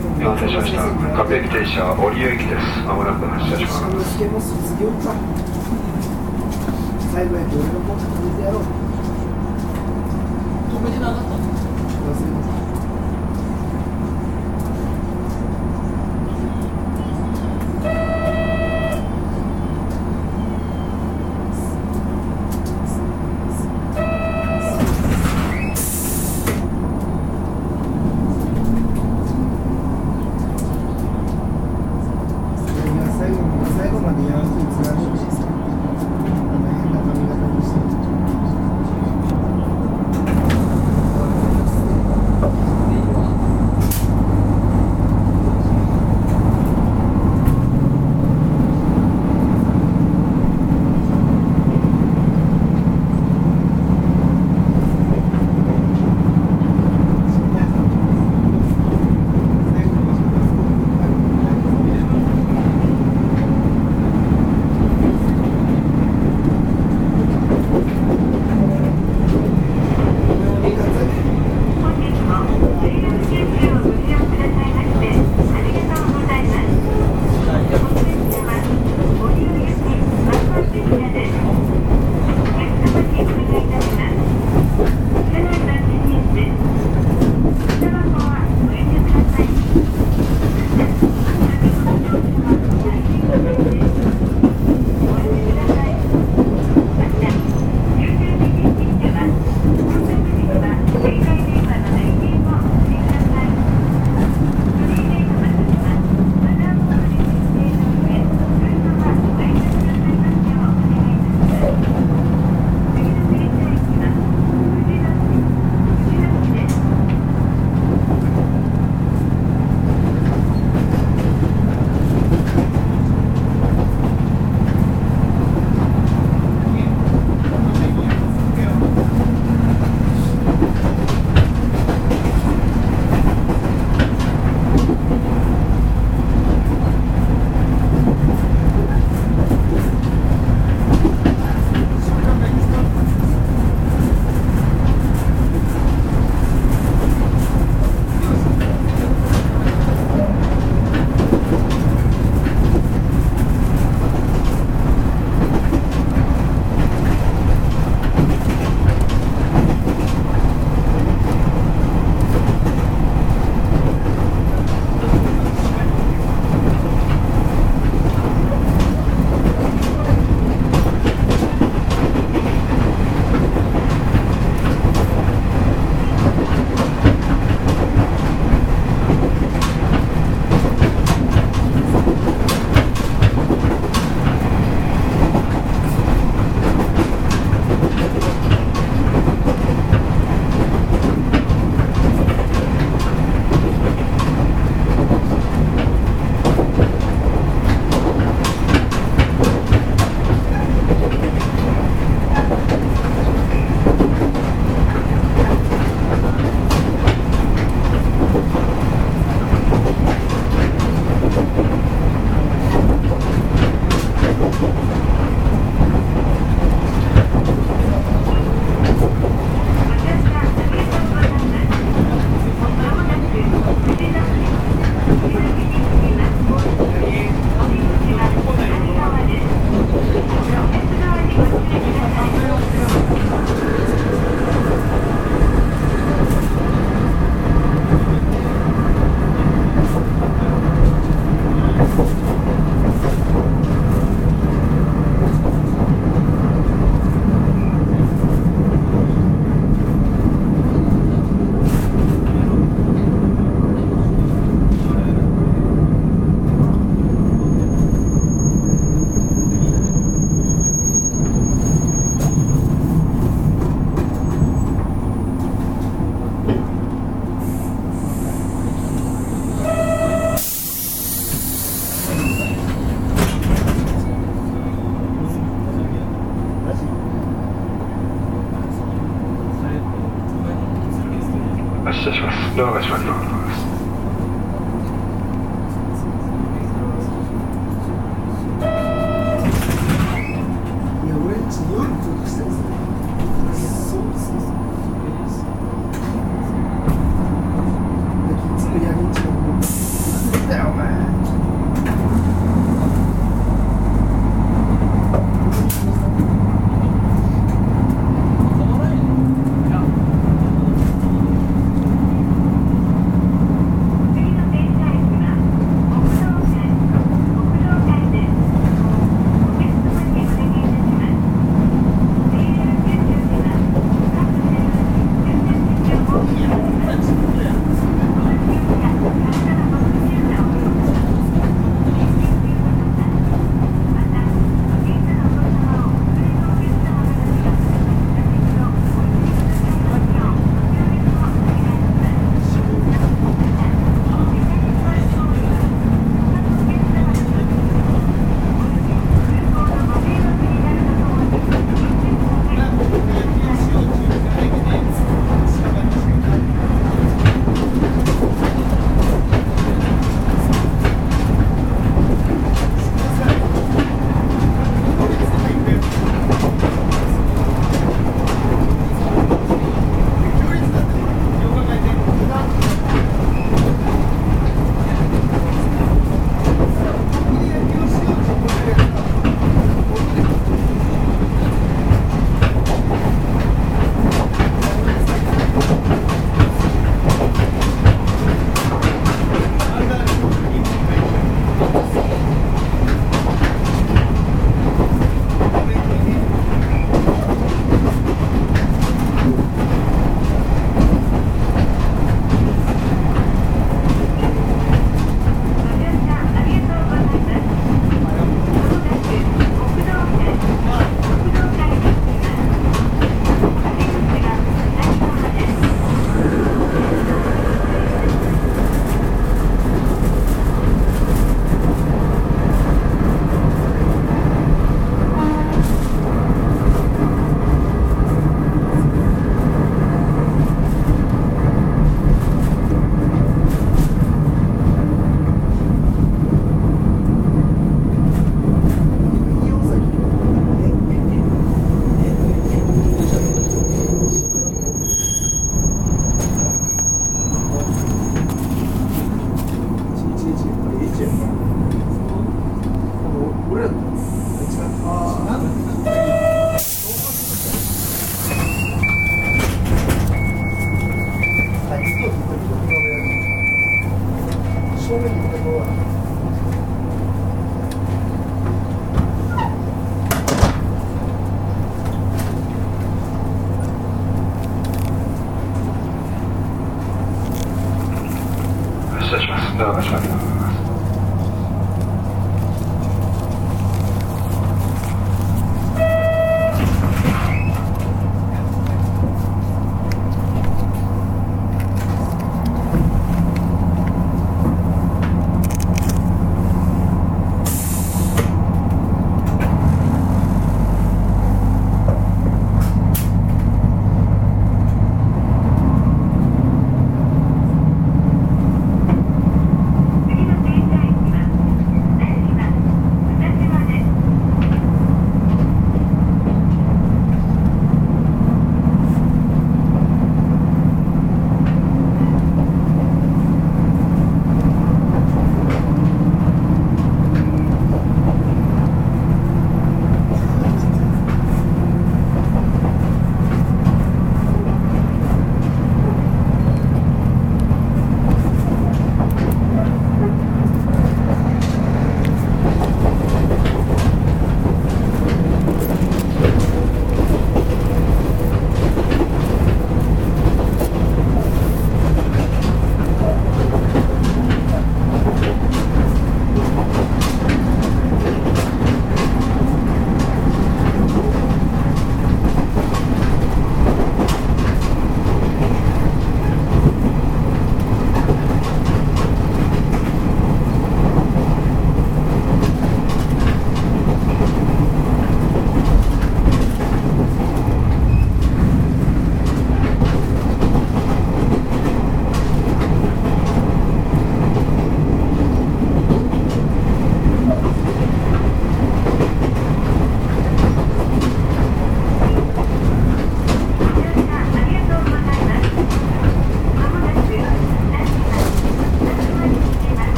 しました。各駅停車、折尾です。まもなく発車します。最後俺のポ止めてやろう。止めてなかった失礼します。ドアが閉まります。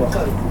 わかる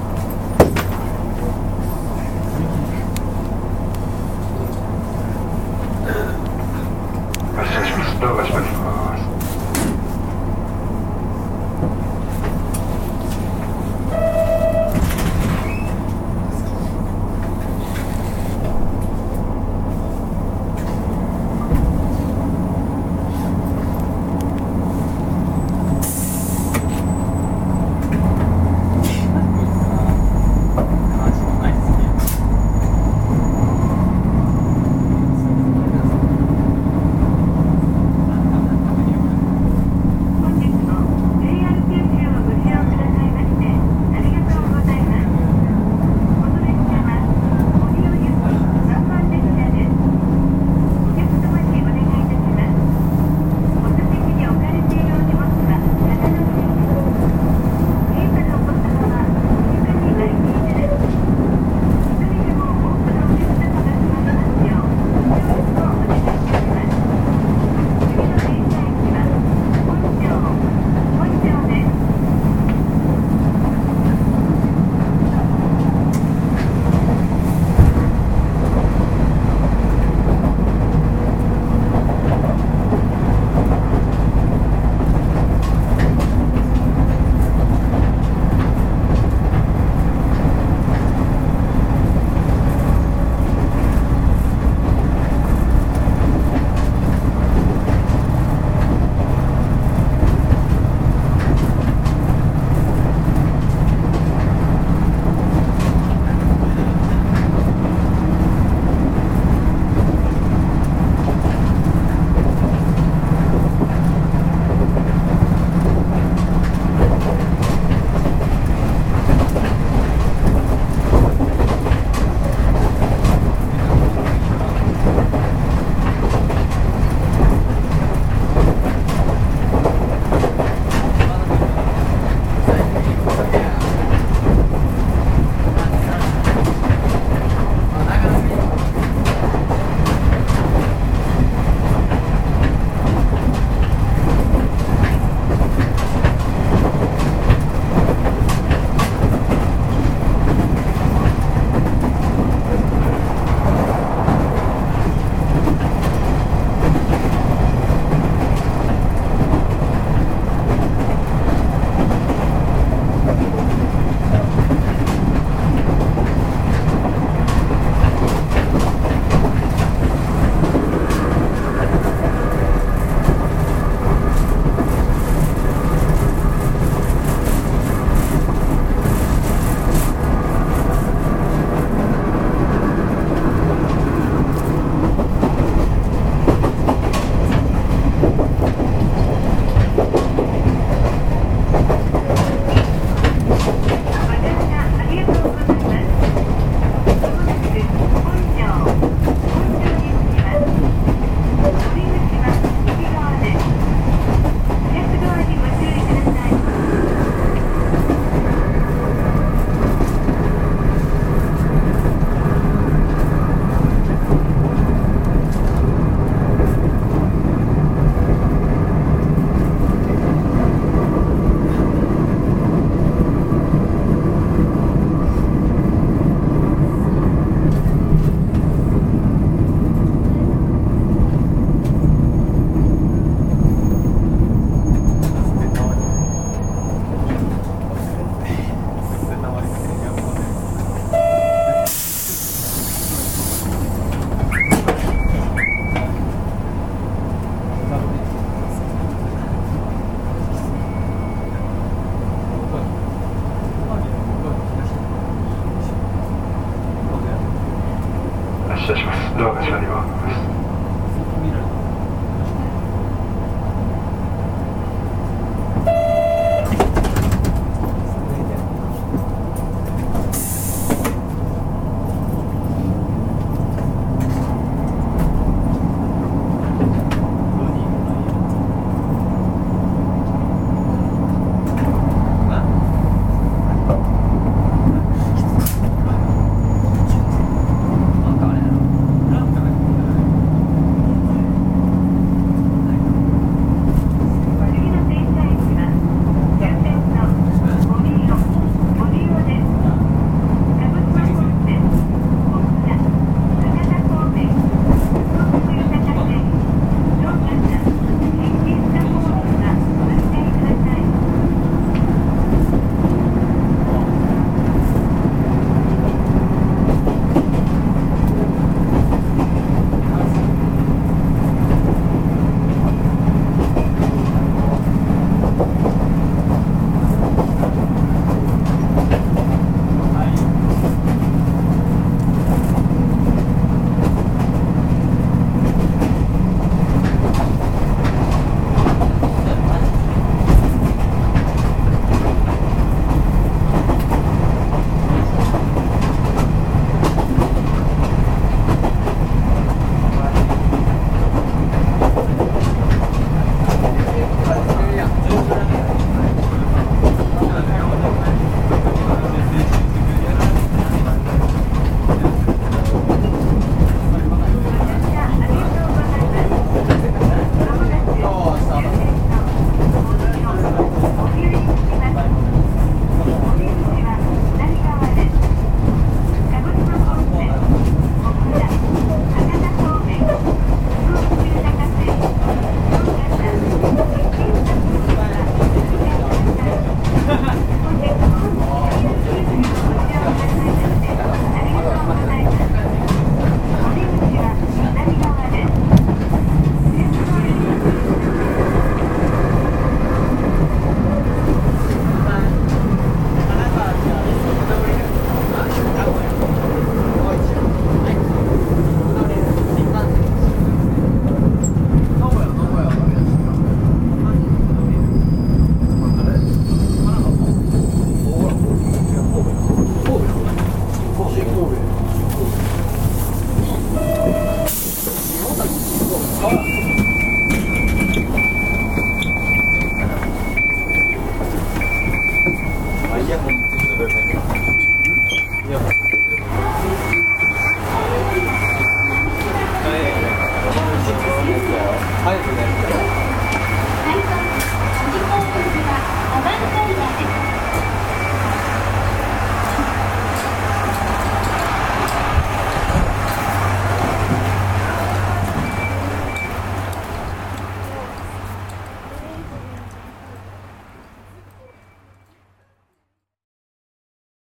ドかが閉まりす